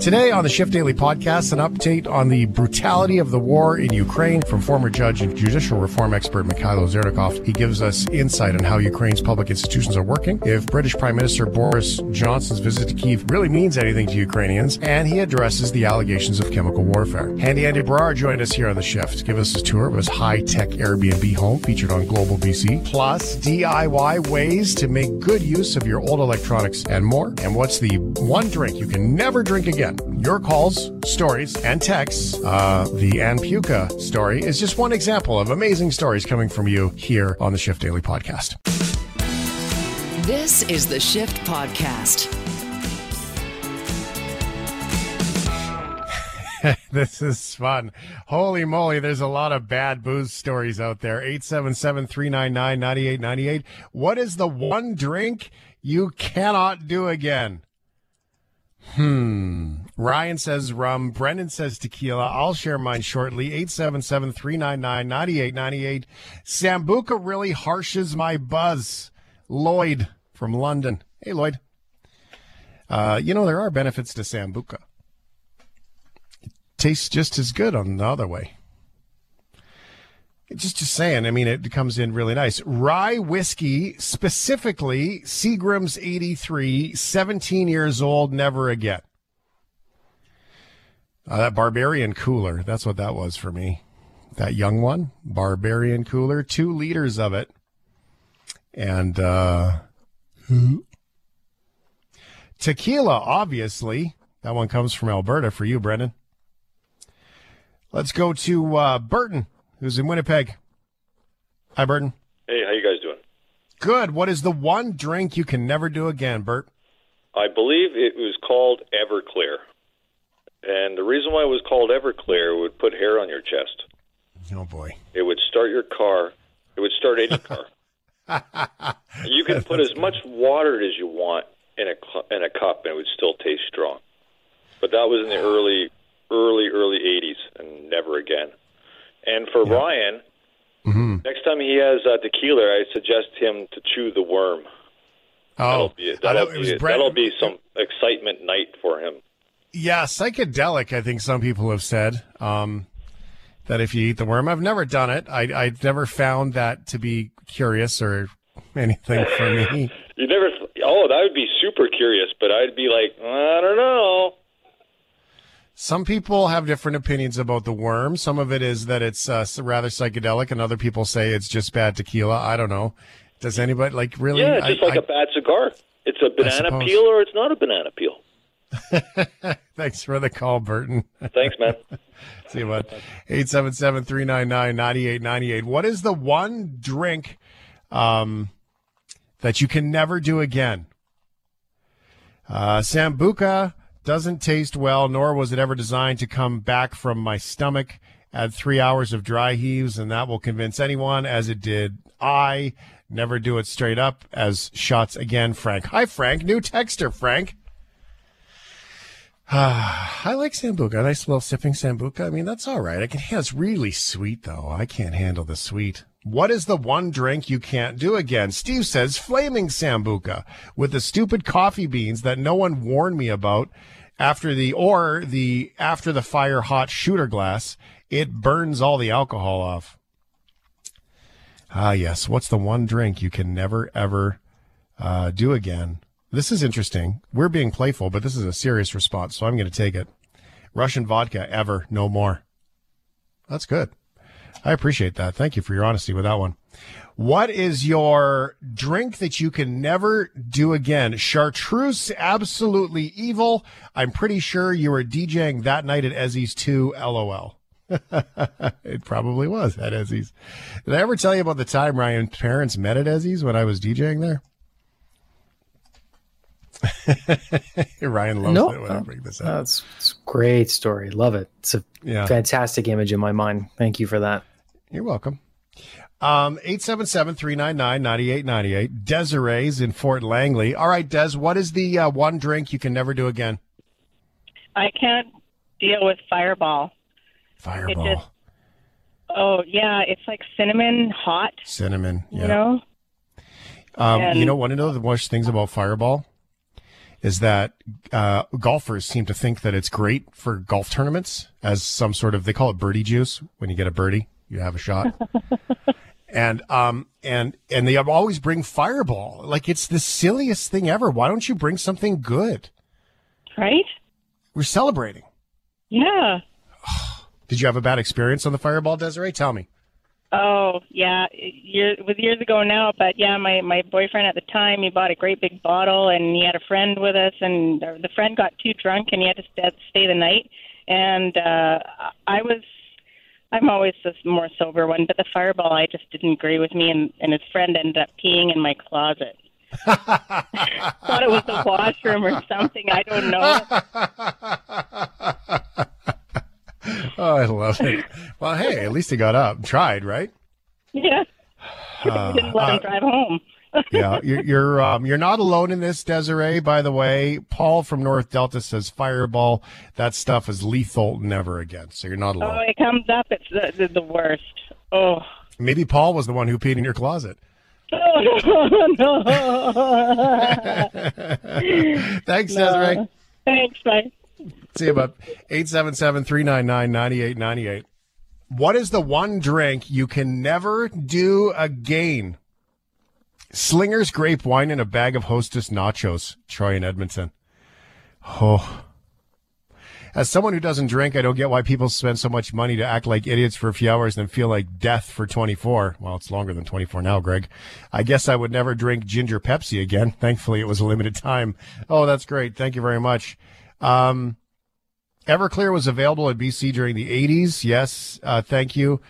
Today on the Shift Daily podcast, an update on the brutality of the war in Ukraine from former judge and judicial reform expert Mikhailo Zhernakov. He gives us insight on how Ukraine's public institutions are working, if British Prime Minister Boris Johnson's visit to Kiev really means anything to Ukrainians, and he addresses the allegations of chemical warfare. Handy Andy Baryer joined us here on the Shift. Give us a tour of his high-tech Airbnb home featured on Global BC, plus DIY ways to make good use of your old electronics and more. And what's the one drink you can never drink again? Your calls, stories, and texts. Uh, the Anpuca story is just one example of amazing stories coming from you here on the Shift Daily Podcast. This is the Shift Podcast. this is fun. Holy moly, there's a lot of bad booze stories out there. 877 399 9898. What is the one drink you cannot do again? Hmm. Ryan says rum. Brendan says tequila. I'll share mine shortly. 877 399 9898. Sambuca really harshes my buzz. Lloyd from London. Hey, Lloyd. Uh, you know, there are benefits to Sambuca. It tastes just as good on the other way. Just just saying, I mean, it comes in really nice. Rye whiskey, specifically Seagram's 83, 17 years old, never again. Uh, that Barbarian cooler, that's what that was for me. That young one, Barbarian cooler, two liters of it. And uh, tequila, obviously. That one comes from Alberta for you, Brendan. Let's go to uh, Burton who's in Winnipeg. Hi, Burton. Hey, how you guys doing? Good. What is the one drink you can never do again, Bert? I believe it was called Everclear. And the reason why it was called Everclear would put hair on your chest. Oh boy. It would start your car. It would start any car. you can put as much water as you want in a in a cup and it would still taste strong. But that was in the early early early 80s and never again. And for yeah. Ryan, mm-hmm. next time he has uh, tequila, I suggest him to chew the worm. Oh, that'll be, that'll, be, Brett, that'll be some excitement night for him. Yeah, psychedelic. I think some people have said um, that if you eat the worm, I've never done it. I, I've never found that to be curious or anything for me. you never? Oh, that would be super curious, but I'd be like, I don't know. Some people have different opinions about the worm. Some of it is that it's uh, rather psychedelic, and other people say it's just bad tequila. I don't know. Does anybody like really? Yeah, just I, like I, a bad cigar. It's a banana peel or it's not a banana peel. Thanks for the call, Burton. Thanks, man. See you, bud. 877-399-9898. What is the one drink um, that you can never do again? Uh, Sambuca doesn't taste well, nor was it ever designed to come back from my stomach. Add three hours of dry heaves, and that will convince anyone, as it did I. Never do it straight up as shots again, Frank. Hi, Frank. New texter, Frank. I like Sambuca. A nice little sipping Sambuca. I mean, that's all right. I can. It's really sweet, though. I can't handle the sweet. What is the one drink you can't do again? Steve says flaming Sambuca with the stupid coffee beans that no one warned me about after the or the after the fire hot shooter glass. It burns all the alcohol off. Ah, yes. What's the one drink you can never ever uh, do again? This is interesting. We're being playful, but this is a serious response, so I'm going to take it. Russian vodka, ever, no more. That's good. I appreciate that. Thank you for your honesty with that one. What is your drink that you can never do again? Chartreuse, absolutely evil. I'm pretty sure you were DJing that night at Ezzy's 2, LOL. it probably was at Ezzy's. Did I ever tell you about the time Ryan's parents met at Ezzy's when I was DJing there? Ryan loves it when I bring this up. That's it's a great story. Love it. It's a yeah. fantastic image in my mind. Thank you for that. You're welcome. Um, 877-399-9898. Desiree's in Fort Langley. All right, Des, what is the uh, one drink you can never do again? I can't deal with Fireball. Fireball. It just, oh, yeah, it's like cinnamon hot. Cinnamon, yeah. You know? Um, and, you know, want to know the worst things about Fireball? Is that uh, golfers seem to think that it's great for golf tournaments as some sort of they call it birdie juice. When you get a birdie, you have a shot. and um and and they always bring Fireball. Like it's the silliest thing ever. Why don't you bring something good? Right? We're celebrating. Yeah. Did you have a bad experience on the Fireball, Desiree? Tell me. Oh yeah, year, it was years ago now, but yeah, my my boyfriend at the time he bought a great big bottle, and he had a friend with us, and the friend got too drunk, and he had to stay, stay the night, and uh I was. I'm always the more sober one, but the fireball I just didn't agree with me, and, and his friend ended up peeing in my closet. Thought it was the washroom or something. I don't know. oh, I love it. Well, hey, at least he got up, tried, right? Yeah. Uh, didn't let him uh, drive home. yeah, you're you're, um, you're not alone in this, Desiree. By the way, Paul from North Delta says Fireball. That stuff is lethal. Never again. So you're not alone. Oh, it comes up. It's the, the, the worst. Oh. Maybe Paul was the one who peed in your closet. Oh, no. Thanks, no. Desiree. Thanks, bye. See you, about 877 399 9898. What is the one drink you can never do again? Slinger's grape wine and a bag of Hostess nachos. Troy in Edmonton. Oh. As someone who doesn't drink, I don't get why people spend so much money to act like idiots for a few hours and then feel like death for 24. Well, it's longer than 24 now, Greg. I guess I would never drink ginger Pepsi again. Thankfully, it was a limited time. Oh, that's great. Thank you very much. Um, Everclear was available at BC during the 80s. Yes, uh, thank you.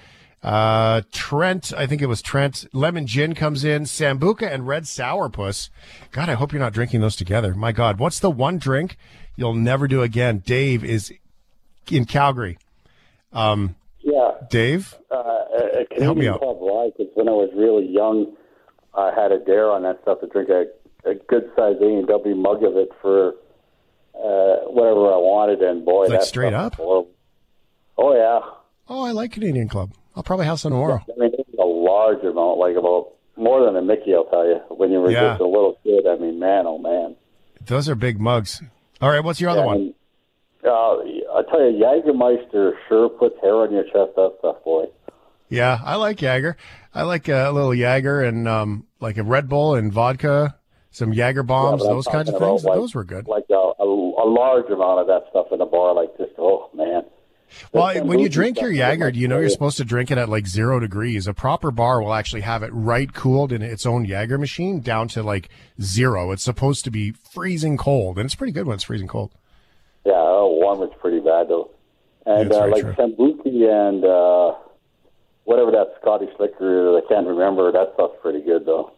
Uh, Trent, I think it was Trent. Lemon gin comes in. Sambuca and red sourpuss. God, I hope you're not drinking those together. My God, what's the one drink you'll never do again? Dave is in Calgary. Um, yeah, Dave, uh, a Canadian help me out. Club Rye, because when I was really young, I had a dare on that stuff to drink a, a good sized A and W mug of it for uh, whatever I wanted, and boy, like that straight up. Oh yeah. Oh, I like Canadian Club. I'll probably have some tomorrow. I mean, it's a large amount, like about more than a Mickey. I'll tell you. When you were Yeah. just a little kid, I mean, man, oh man. Those are big mugs. All right, what's your other one? And, uh, I tell you, Jagermeister sure puts hair on your chest. That stuff, boy. Yeah, I like Jager. I like a little Jager and um, like a Red Bull and vodka, some Jager bombs, Yeah, those kinds of things. like- those were good. Like a, a, a large amount of that stuff in a bar, like just oh man. Well, when you drink your Jager, do you know you're supposed to drink it at like zero degrees? A proper bar will actually have it right cooled in its own Jager machine down to like zero. It's supposed to be freezing cold, and it's pretty good when it's freezing cold. Yeah, oh, warm is pretty bad though. And Yeah, uh, like very Sambuki and uh, whatever that Scottish liquor is, I can't remember. That stuff's pretty good though.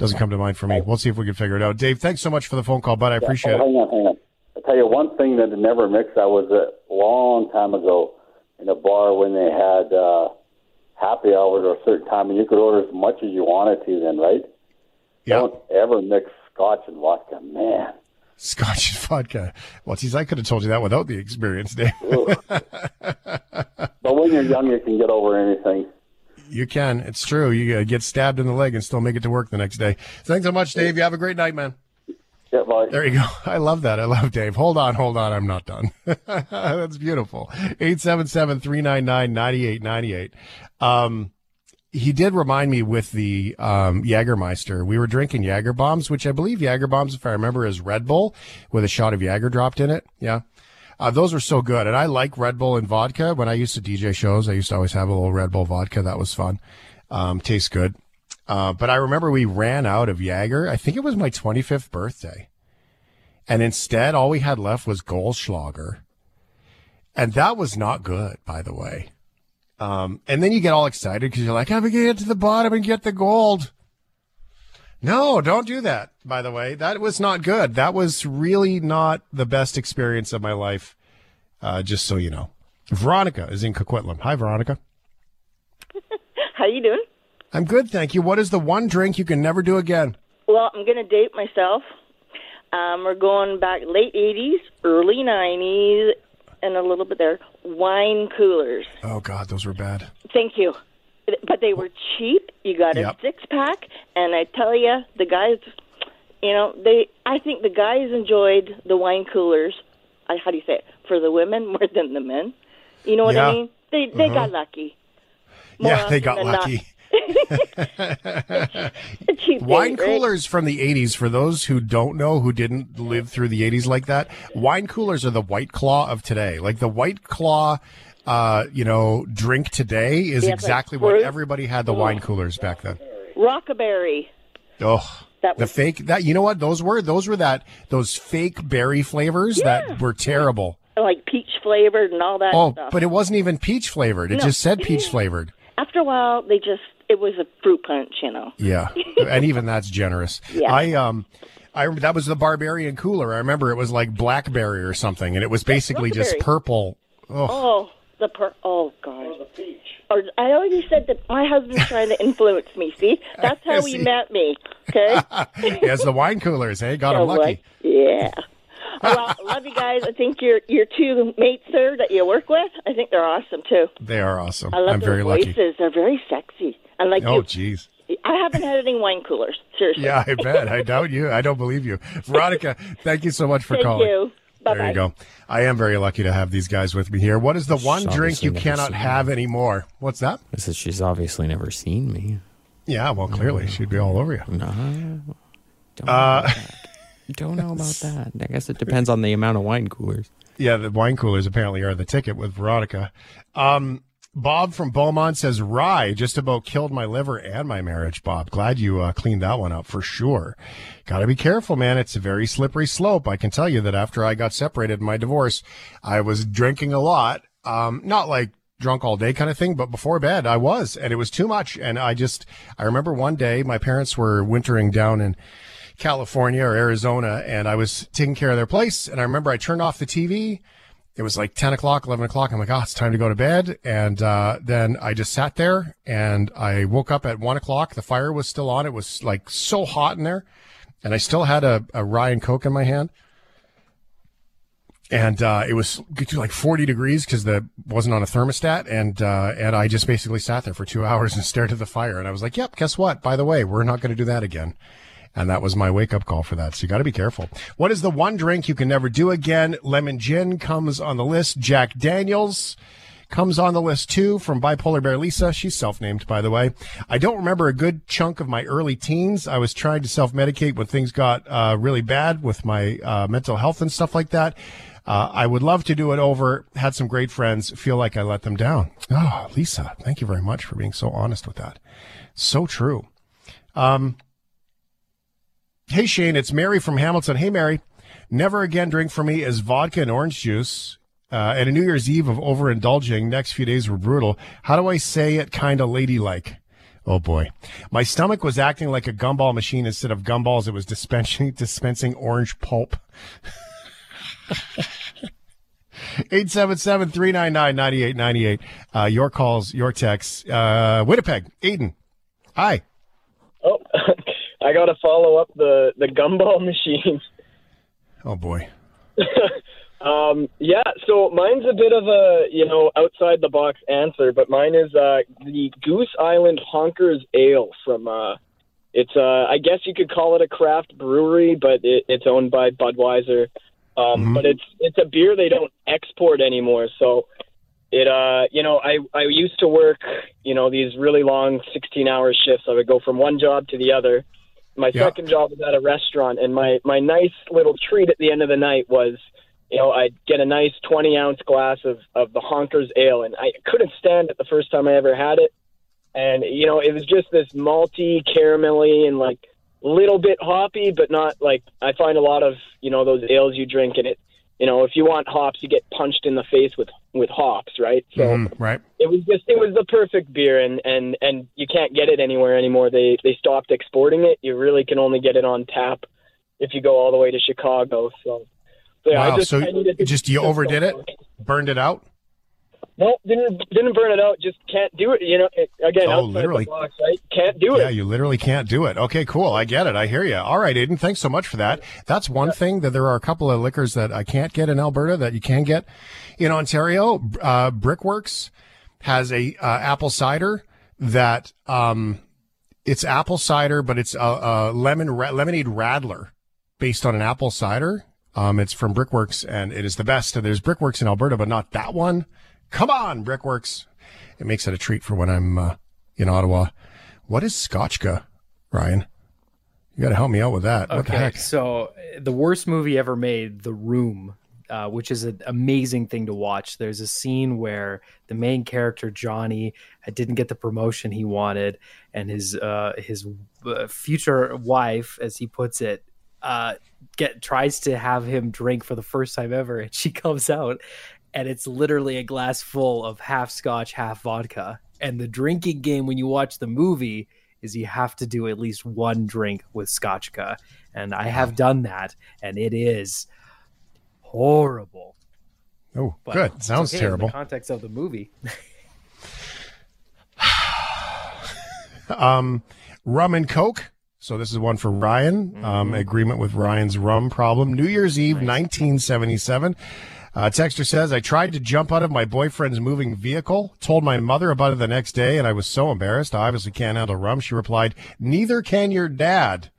Doesn't come to mind for me. We'll see if we can figure it out. Dave, thanks so much for the phone call, bud. I appreciate oh, it. Hang on, hang on. I tell you one thing that never mixed. I was a long time ago in a bar when they had uh, happy hours or a certain time, and you could order as much as you wanted to. Then, right? Yeah, Don't ever mix Scotch and vodka, man. Scotch and vodka. Well, geez, I could have told you that without the experience, Dave. But when you're young, you can get over anything. You can. It's true. You uh, get stabbed in the leg and still make it to work the next day. Thanks so much, Dave. You have a great night, man. Yeah, bye. There you go. I love that. I love Dave. Hold on, hold on. I'm not done. That's beautiful. 877-399-9898. Um, he did remind me with the um, Jagermeister. We were drinking Jager bombs, which I believe Jager bombs, if I remember, is Red Bull with a shot of Jager dropped in it. Yeah. Uh, those were so good. And I like Red Bull and vodka. When I used to DJ shows, I used to always have a little Red Bull vodka. That was fun. Um, tastes good. Uh, but I remember we ran out of Jager. I think it was my 25th birthday. And instead, all we had left was Goldschlager. And that was not good, by the way. Um, and then you get all excited because you're like, I'm going to get to the bottom and get the gold. No, don't do that, by the way. That was not good. That was really not the best experience of my life, uh, just so you know. Veronica is in Coquitlam. Hi, Veronica. How you doing? I'm good, thank you. What is the one drink you can never do again? Well, I'm going to date myself. Um, we're going back late 80s, early 90s, and a little bit there. Wine coolers. Oh, God, those were bad. Thank you. But they were cheap. You got a Yep. six pack, and I tell you, the guys, You know, they. I think the guys enjoyed the wine coolers. I, how do you say it? For the women more than the men. You know what Yeah. I mean? They they Uh-huh. got lucky. More yeah, they got lucky. Cheap Wine date, right? coolers from the 80s, for those who don't know, who didn't live through the 80s like that, wine coolers are the White Claw of today. Like the White Claw, uh, you know, drink today is Yeah, exactly what everybody had the wine coolers back then. Rockaberry. Oh, That was- the fake, that, you know what? Those were, those were that, those fake berry flavors that were terrible. like peach flavored and all that Oh, stuff. but it wasn't even peach flavored. It No. just said peach flavored. After a while, they just it was a fruit punch, you know. Yeah, and even that's generous. Yeah. I um, I remember that was the barbarian cooler. I remember it was like blackberry or something, and it was basically just purple. Oh, Oh, the per. Oh God. Or I already said that my husband's trying to influence me. See, that's how he met me. Okay. he has the wine coolers. Hey, got him So, lucky. like, yeah. Well, love you guys. I think your your two mates there that you work with, I think they're awesome too. They are awesome. I love I'm their very voices. lucky. They're very sexy. And like Oh, jeez. I haven't had any wine coolers. Seriously. Yeah, I bet. I doubt you. I don't believe you. Veronica, thank you so much for Thank calling. you. Bye There you go. I am very lucky to have these guys with me here. What is the one drink you cannot seen have anymore? What's that? I said she's obviously never seen me. Yeah, well, clearly she'd be all over you. No, don't know Uh, about that. Don't know about that. I guess it depends on the amount of wine coolers. Yeah, the wine coolers apparently are the ticket with Veronica. Um, Bob from Beaumont says rye just about killed my liver and my marriage. Bob, glad you uh, cleaned that one up for sure. Got to be careful, man. It's a very slippery slope. I can tell you that after I got separated in my divorce, I was drinking a lot. Um, not like drunk all day kind of thing, but before bed I was, and it was too much. And I just, I remember one day my parents were wintering down in California or Arizona, and I was taking care of their place. And I remember I turned off the TV. It was like 10 o'clock, 11 o'clock. I'm like, oh, it's time to go to bed. And uh, then I just sat there and I woke up at 1 o'clock. The fire was still on. It was like so hot in there. And I still had a, a rye and Coke in my hand. And uh, it was like 40 degrees because the wasn't on a thermostat, and uh, and I just basically sat there for two hours and stared at the fire. And I was like, "Yep, guess what? By the way, we're not going to do that again." And that was my wake up call for that. So you got to be careful. What is the one drink you can never do again? Lemon gin comes on the list. Jack Daniels comes on the list too from Bipolar Bear Lisa. She's self named, by the way. I don't remember a good chunk of my early teens. I was trying to self medicate when things got uh, really bad with my uh, mental health and stuff like that. Uh, I would love to do it over. Had some great friends. Feel like I let them down. Oh, Lisa, thank you very much for being so honest with that. So true. Um, Hey Shane, it's Mary from Hamilton. Hey Mary, never again drink for me is vodka and orange juice. Uh, and a New Year's Eve of overindulging. Next few days were brutal. How do I say it kind of ladylike? Oh boy. My stomach was acting like a gumball machine instead of gumballs. It was dispensing, dispensing orange pulp. 877-399-9898. Uh, your calls, your texts. Uh, Winnipeg, Aiden. Hi. Oh, I got to follow up the the gumball machine. Oh boy. Um, yeah, so mine's a bit of a you know outside the box answer, but mine is uh, the Goose Island Honkers Ale from. Uh, it's uh, I guess you could call it a craft brewery, but it, it's owned by Budweiser. Um, But it's it's a beer they don't export anymore, so it uh you know I I used to work you know these really long 16 hour shifts. I would go from one job to the other. My Yeah. second job was at a restaurant, and my my nice little treat at the end of the night was you know, I'd get a nice 20 ounce glass of, of the Honkers ale, and I couldn't stand it the first time I ever had it. And, you know, it was just this malty, caramelly, and like little bit hoppy, but not like I find a lot of, you know, those ales you drink, and it, you know, if you want hops, you get punched in the face with, with hops, right? So Mhm, right. it was just, it was the perfect beer, and, and, and you can't get it anywhere anymore. They, they stopped exporting it. You really can only get it on tap if you go all the way to Chicago. So, so yeah, I wow. just, so I just you overdid it, burned it out. No, didn't didn't burn it out. Just can't do it. You know, it, again, Oh, literally. box, right? Can't do it. Yeah, you literally can't do it. Okay, cool. I get it. I hear you. All right, Aiden. Thanks so much for that. That's one thing that there are a couple of liquors that I can't get in Alberta that you can get in Ontario. Uh, Brickworks has a uh, apple cider that um, it's apple cider, but it's a, a lemon ra- lemonade radler based on an apple cider. Um, it's from Brickworks and it is the best. And there's Brickworks in Alberta, but not that one. Come on, Brickworks. It makes it a treat for when I'm uh, in Ottawa. What is Scotchka, Ryan? You got to help me out with that. What the Okay, heck? so the worst movie ever made, The Room, uh, which is an amazing thing to watch. There's a scene where the main character Johnny didn't get the promotion he wanted, and his uh, his uh, future wife, as he puts it, uh, get tries to have him drink for the first time ever, and she comes out, and it's literally a glass full of half scotch, half vodka. And the drinking game when you watch the movie is you have to do at least one drink with scotchka, and I have done that, and it is horrible. Oh, But good. Sounds okay in terrible. the context of the movie. Um, rum and Coke. So this is one for Ryan. Um, agreement with Ryan's rum problem. New Year's Eve, 1977. Uh, texter says, I tried to jump out of my boyfriend's moving vehicle, told my mother about it the next day, and I was so embarrassed. I obviously can't handle rum. She replied, neither can your dad.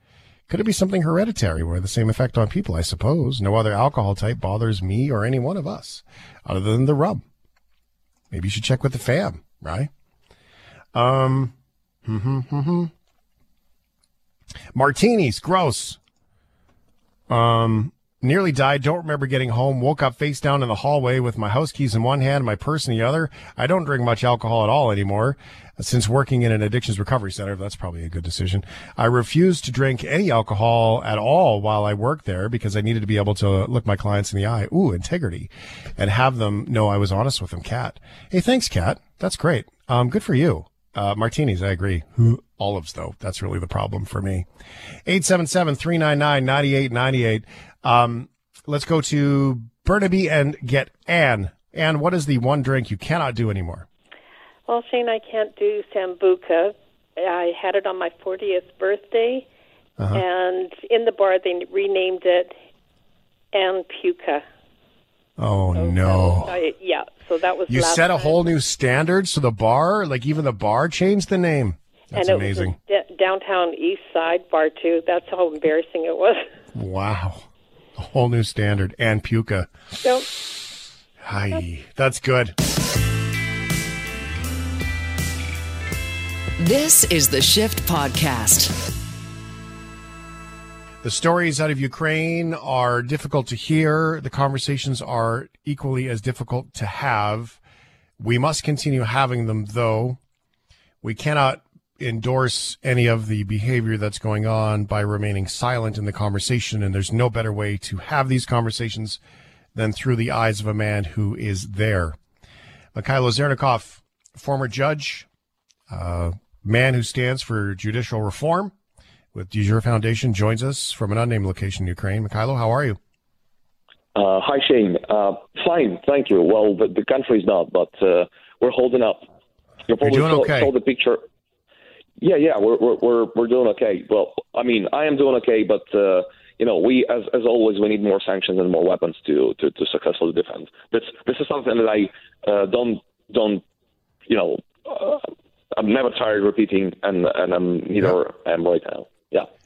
Could it be something hereditary where the same effect on people, I suppose? No other alcohol type bothers me or any one of us other than the rum. Maybe you should check with the fam, right? Um, hmm hmm Martinis, gross. Um, nearly died. Don't remember getting home. Woke up face down in the hallway with my house keys in one hand, my purse in the other. I don't drink much alcohol at all anymore. Since working in an addictions recovery center, that's probably a good decision. I refused to drink any alcohol at all while I worked there because I needed to be able to look my clients in the eye. Ooh, integrity, and have them know I was honest with them. Cat. Hey, thanks, Cat. That's great. Um, good for you. Uh, martinis, I agree. Olives, though, that's really the problem for me. 877-399-9898. Um, let's go to Burnaby and get Anne. Anne, what is the one drink you cannot do anymore? Well, Shane, I can't do Sambuca. I had it on my 40th birthday, Uh-huh. and in the bar they renamed it Anpuca. Oh, oh no. I, yeah, so that was You last set a time. whole new standard, so the bar, like even the bar changed the name. That's and it amazing. was a d- downtown East Side bar too. That's how embarrassing it was. Wow. A whole new standard. And Puka. Yep. Hi. That's good. This is the Shift Podcast. The stories out of Ukraine are difficult to hear. The conversations are equally as difficult to have. We must continue having them, though. We cannot endorse any of the behavior that's going on by remaining silent in the conversation. And there's no better way to have these conversations than through the eyes of a man who is there. Mikhailo Zhernakov, former judge, uh, man who stands for judicial reform with Jure Foundation, joins us from an unnamed location in Ukraine. Mikhailo, how are you? Uh, hi, Shane. Uh, fine, thank you. Well, the, the country is not, but uh, we're holding up. You probably doing saw, okay. saw the picture. Yeah, yeah, we're, we're we're we're doing okay. Well, I mean, I am doing okay, but uh, you know, we as as always, we need more sanctions and more weapons to to, to successfully defend. This this is something that I uh, don't don't you know. Uh, I'm never tired repeating, and and I'm neither am right now.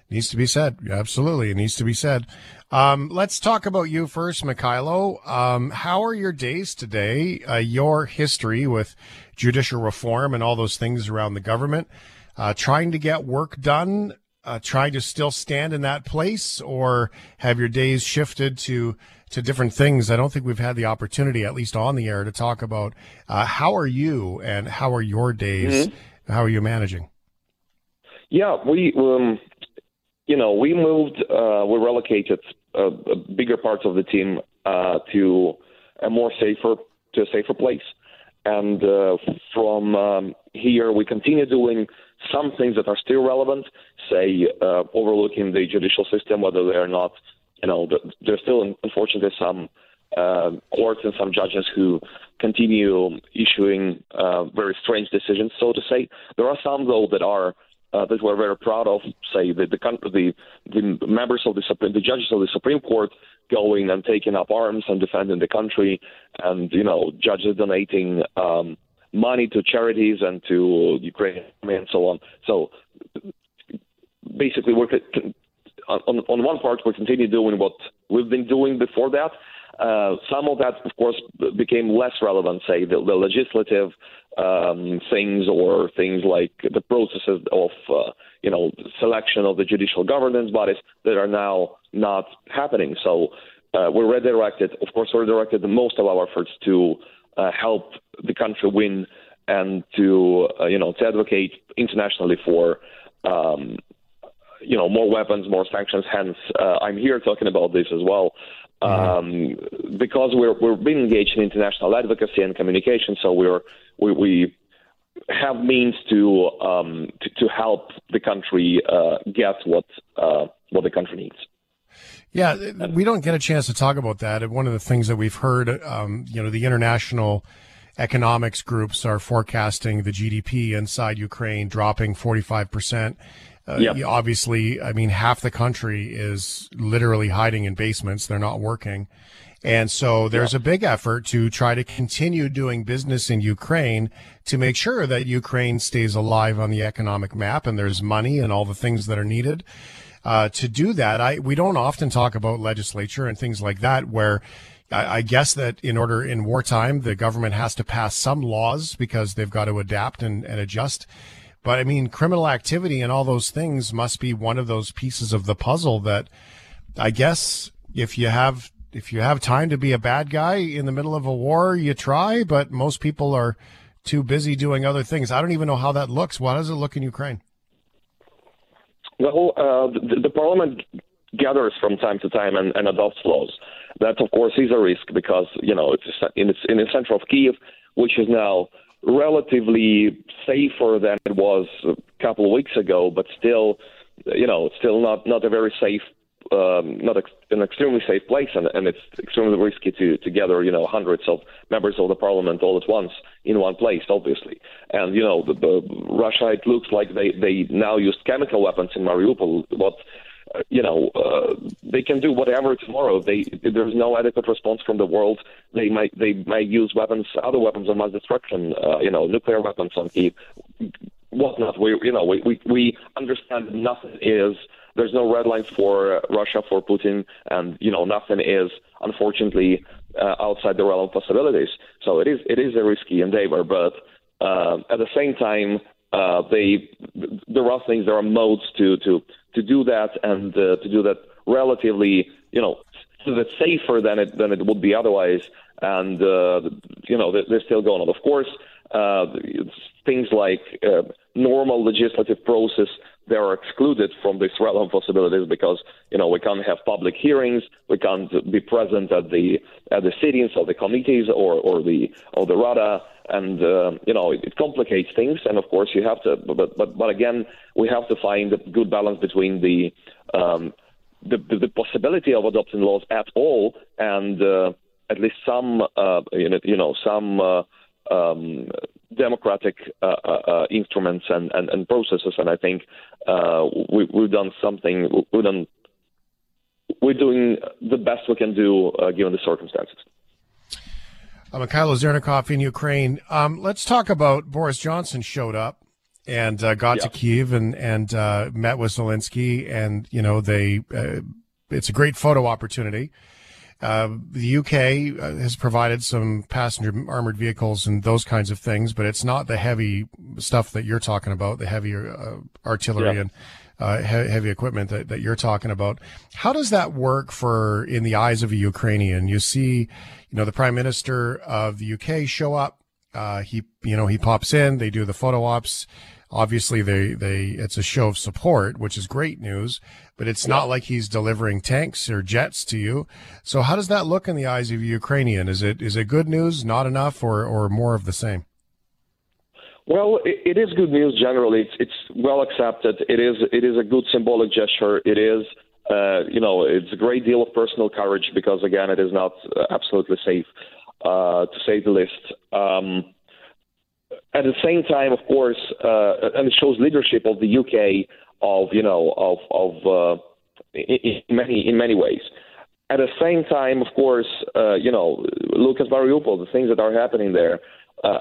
Needs to be said. Absolutely. It needs to be said. Um, let's talk about you first, Mikhailo. Um, how are your days today? Uh, your history with judicial reform and all those things around the government, uh, trying to get work done, uh, trying to still stand in that place, or have your days shifted to to different things? I don't think we've had the opportunity, at least on the air, to talk about uh, how are you and how are your days? How are you managing? Yeah, we, um, you know, we moved, uh, we relocated uh, bigger parts of the team uh, to a more safer, to a safer place, and uh, from um, here we continue doing some things that are still relevant, say uh, overlooking the judicial system, whether they are not, you know, there's still unfortunately some uh, courts and some judges who continue issuing uh, very strange decisions, so to say. There are some though that are uh, that we're very proud of. Say the the, the the members of the the judges of the Supreme Court going and taking up arms and defending the country, and you know judges donating um, money to charities and to Ukraine and so on. So basically, we're on, on one part, we continue doing what we've been doing before that. Uh, some of that, of course, became less relevant, say the, the legislative um, things or things like the processes of, uh, you know, selection of the judicial governance bodies that are now not happening. So uh, we're redirected, of course, we're most of our efforts to uh, help the country win and to, uh, you know, to advocate internationally for um, you know more weapons, more sanctions. Hence, uh, I'm here talking about this as well. Um, because we're we're being engaged in international advocacy and communication, so we're we, we have means to um, to, to help the country uh, get what uh, what the country needs. Yeah, we don't get a chance to talk about that. And one of the things that we've heard, um, you know, the international economics groups are forecasting the GDP inside Ukraine dropping 45 percent uh, yep. Obviously, I mean, half the country is literally hiding in basements. They're not working. And so there's yep. a big effort to try to continue doing business in Ukraine to make sure that Ukraine stays alive on the economic map and there's money and all the things that are needed. Uh, to do that, I, we don't often talk about legislature and things like that where I, guess that in order in wartime, the government has to pass some laws because they've got to adapt and, and adjust but I mean, criminal activity and all those things must be one of those pieces of the puzzle that I guess if you have if you have time to be a bad guy in the middle of a war, you try, but most people are too busy doing other things. I don't even know how that looks. How does it look in Ukraine? Well, uh, the, the, parliament gathers from time to time and, and, adopts laws. That, of course, is a risk because you know it's in the center of Kiev, which is now relatively safer than it was a couple of weeks ago, but still, you know, still not not a very safe, um, not ex- an extremely safe place, and, and it's extremely risky to to gather, you know, hundreds of members of the parliament all at once in one place, obviously. And you know, the, the Russia, it looks like they they now used chemical weapons in Mariupol. What you know, uh, they can do whatever tomorrow. They there's no adequate response from the world. They might they might use weapons, other weapons of mass destruction. Uh, you know, nuclear weapons on Kiev, whatnot. We you know we we, we understand nothing is. There's no red line for Russia for Putin, and you know nothing is unfortunately uh, outside the realm of possibilities. So it is it is a risky endeavor, but uh, at the same time, uh, they there are things, there are modes to to to do that and uh, to do that relatively, you know, safer than it than it would be otherwise. And uh, you know, they're, still going on. Of course, uh, things like uh, normal legislative process they are excluded from this realm of possibilities because you know we can't have public hearings, we can't be present at the at the sittings of the committees or or the or the Rada, and uh, you know it, it, complicates things. And of course you have to, but but but again we have to find a good balance between the um, the, the, the possibility of adopting laws at all and uh, at least some uh, you know some uh, um, democratic uh, uh, uh, instruments and, and, and, processes. And I think we, have done something. We've done. We're doing the best we can do given the circumstances. Uh, Mikhailo Zhernakov in Ukraine. Um, let's talk about Boris Johnson showed up and uh, got yeah. to Kiev and and met with Zelensky, and you know they. it's a great photo opportunity. Uh, the UK uh, has provided some passenger armored vehicles and those kinds of things, but it's not the heavy stuff that you're talking about, the heavy uh, artillery yeah. and uh, heavy equipment that, that you're talking about. How does that work for in the eyes of a Ukrainian? You see, you know, the prime minister of the UK show up. Uh, he, you know, he pops in. They do the photo ops. Obviously, they they it's a show of support, which is great news but it's not like he's delivering tanks or jets to you. So how does that look in the eyes of a Ukrainian? Is it is it good news, not enough, or or more of the same? Well, it is good news generally. It's, it's well accepted. It is it is a good symbolic gesture. It is uh, you know it's a great deal of personal courage because again it is not uh, absolutely safe uh, to say the least. Um, at the same time, of course, uh, and it shows leadership of the UK of you know of of uh, in, many in many ways. At the same time, of course, uh, you know, at Mariupol, the things that are happening there. uh,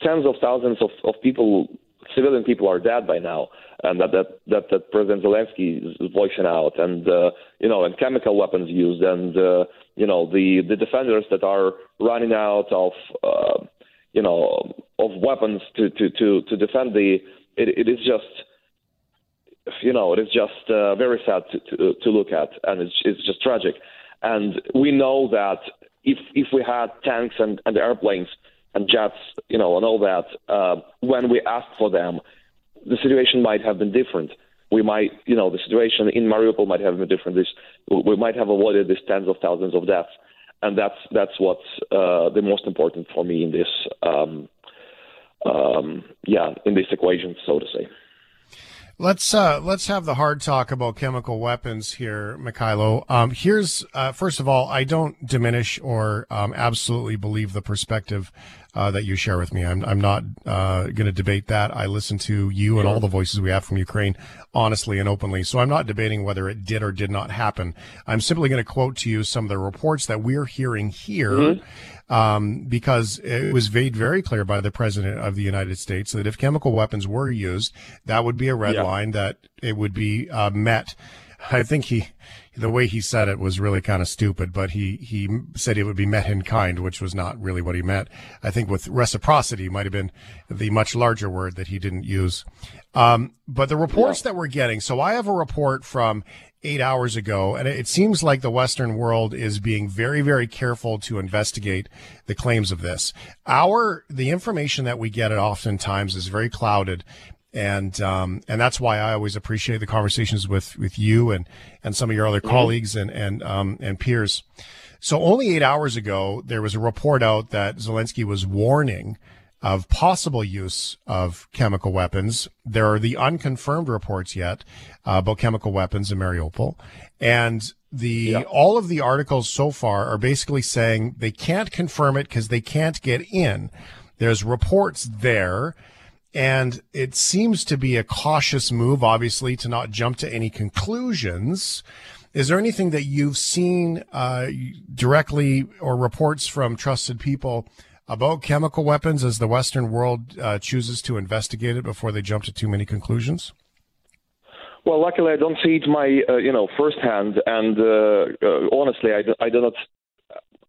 tens of thousands of, of people, civilian people, are dead by now, and that that that, that President Zelensky is voicing out, and uh, you know, and chemical weapons used, and uh, you know, the the defenders that are running out of. Uh, you know, of weapons to to to, to defend the. It, it is just you know, it is just uh, very sad to, to, to look at, and it's, it's just tragic. And we know that if if we had tanks and, and airplanes and jets, you know, and all that, uh, when we asked for them, the situation might have been different. We might, you know, the situation in Mariupol might have been different. This we might have avoided these tens of thousands of deaths, and that's that's what's uh, the most important for me in this, um, um, yeah, in this equation, so to say. Let's uh, let's have the hard talk about chemical weapons here, Mikhailo. Um, here's uh, first of all, I don't diminish or um, absolutely believe the perspective uh, that you share with me. I'm I'm not uh, going to debate that. I listen to you and all the voices we have from Ukraine honestly and openly, so I'm not debating whether it did or did not happen. I'm simply going to quote to you some of the reports that we're hearing here. Mm-hmm um, because it was made very clear by the president of the United States that if chemical weapons were used, that would be a red yeah. line that it would be uh, met. I think he, the way he said it was really kind of stupid, but he, he said it would be met in kind, which was not really what he meant. I think with reciprocity might have been the much larger word that he didn't use. Um, but the reports that we're getting, so I have a report from eight hours ago, and it seems like the Western world is being very, very careful to investigate the claims of this. Our the information that we get oftentimes is very clouded, and um, and that's why I always appreciate the conversations with with you and and some of your other mm-hmm. colleagues and and um, and peers. So only eight hours ago, there was a report out that Zelensky was warning of possible use of chemical weapons. There are the unconfirmed reports yet uh, about chemical weapons in Mariupol, and the yeah. all of the articles so far are basically saying they can't confirm it because they can't get in. There's reports there. And it seems to be a cautious move, obviously, to not jump to any conclusions. Is there anything that you've seen uh, directly or reports from trusted people about chemical weapons as the Western world uh, chooses to investigate it before they jump to too many conclusions? Well, luckily, I don't see it my uh, you know firsthand, and uh, uh, honestly, I, I do not.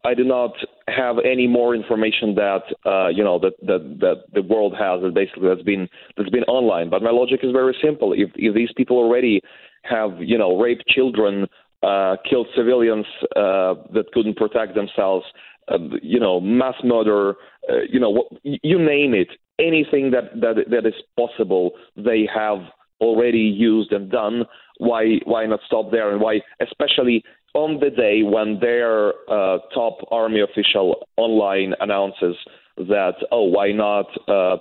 I do not have any more information that uh, you know that, that that the world has that basically that's been that's been online. But my logic is very simple. If if these people already have you know raped children, uh, killed civilians uh, that couldn't protect themselves, uh, you know, mass murder, uh, you know, what, you name it, anything that, that that is possible, they have already used and done. Why why not stop there? And why, especially on the day when their uh, top army official online announces that, oh, why not? Uh,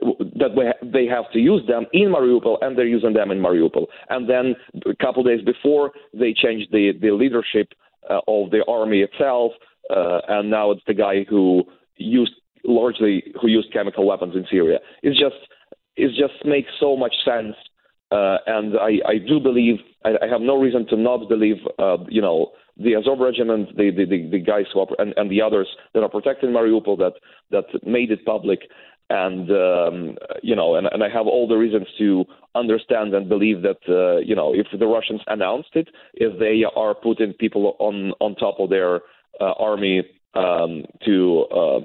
that ha- they have to use them in Mariupol, and they're using them in Mariupol. And then a couple days before, they changed the the leadership uh, of the army itself uh, and now it's the guy who used largely who used chemical weapons in Syria. It's just it just makes so much sense, uh, and I, I do believe I, I have no reason to not believe uh, you know the Azov regiment, the the, the, the guys who are, and, and the others that are protecting Mariupol that that made it public. And um, you know, and, and I have all the reasons to understand and believe that uh, you know, if the Russians announced it, if they are putting people on on top of their uh, army um, to uh,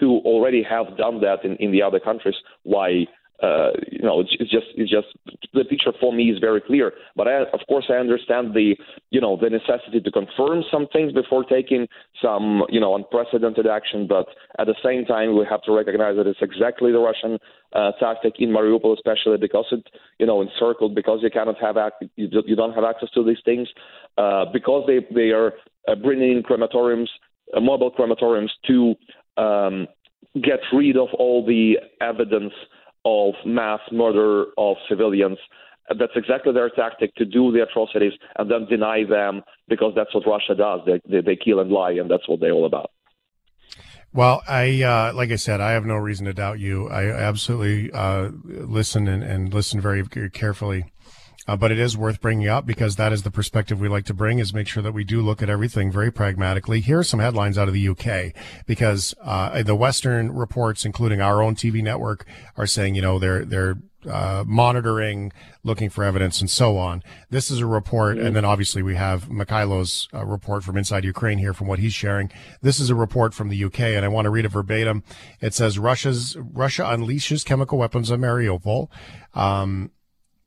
who already have done that in, in the other countries. Why? Uh, you know, it's, it's just it's just the picture for me is very clear. But I, of course, I understand the you know the necessity to confirm some things before taking some you know unprecedented action. But at the same time, we have to recognize that it's exactly the Russian uh, tactic in Mariupol, especially because it you know encircled because you cannot have ac- you, don't have access to these things uh, because they they are uh, bringing in crematoriums, uh, mobile crematoriums to um, get rid of all the evidence of mass murder of civilians. That's exactly their tactic to do the atrocities and then deny them because that's what Russia does. They, they, they kill and lie, and that's what they're all about. Well, I uh, like I said, I have no reason to doubt you. I absolutely uh, listen and, and listen very, very carefully Uh, but it is worth bringing up because that is the perspective we like to bring is make sure that we do look at everything very pragmatically. Here are some headlines out of the UK because uh, the Western reports, including our own TV network, are saying you know they're they're uh, monitoring, looking for evidence, and so on. This is a report, and then obviously we have Mikhailo's uh, report from inside Ukraine here, from what he's sharing. This is a report from the UK, and I want to read it verbatim. It says Russia's Russia unleashes chemical weapons on Mariupol. Um,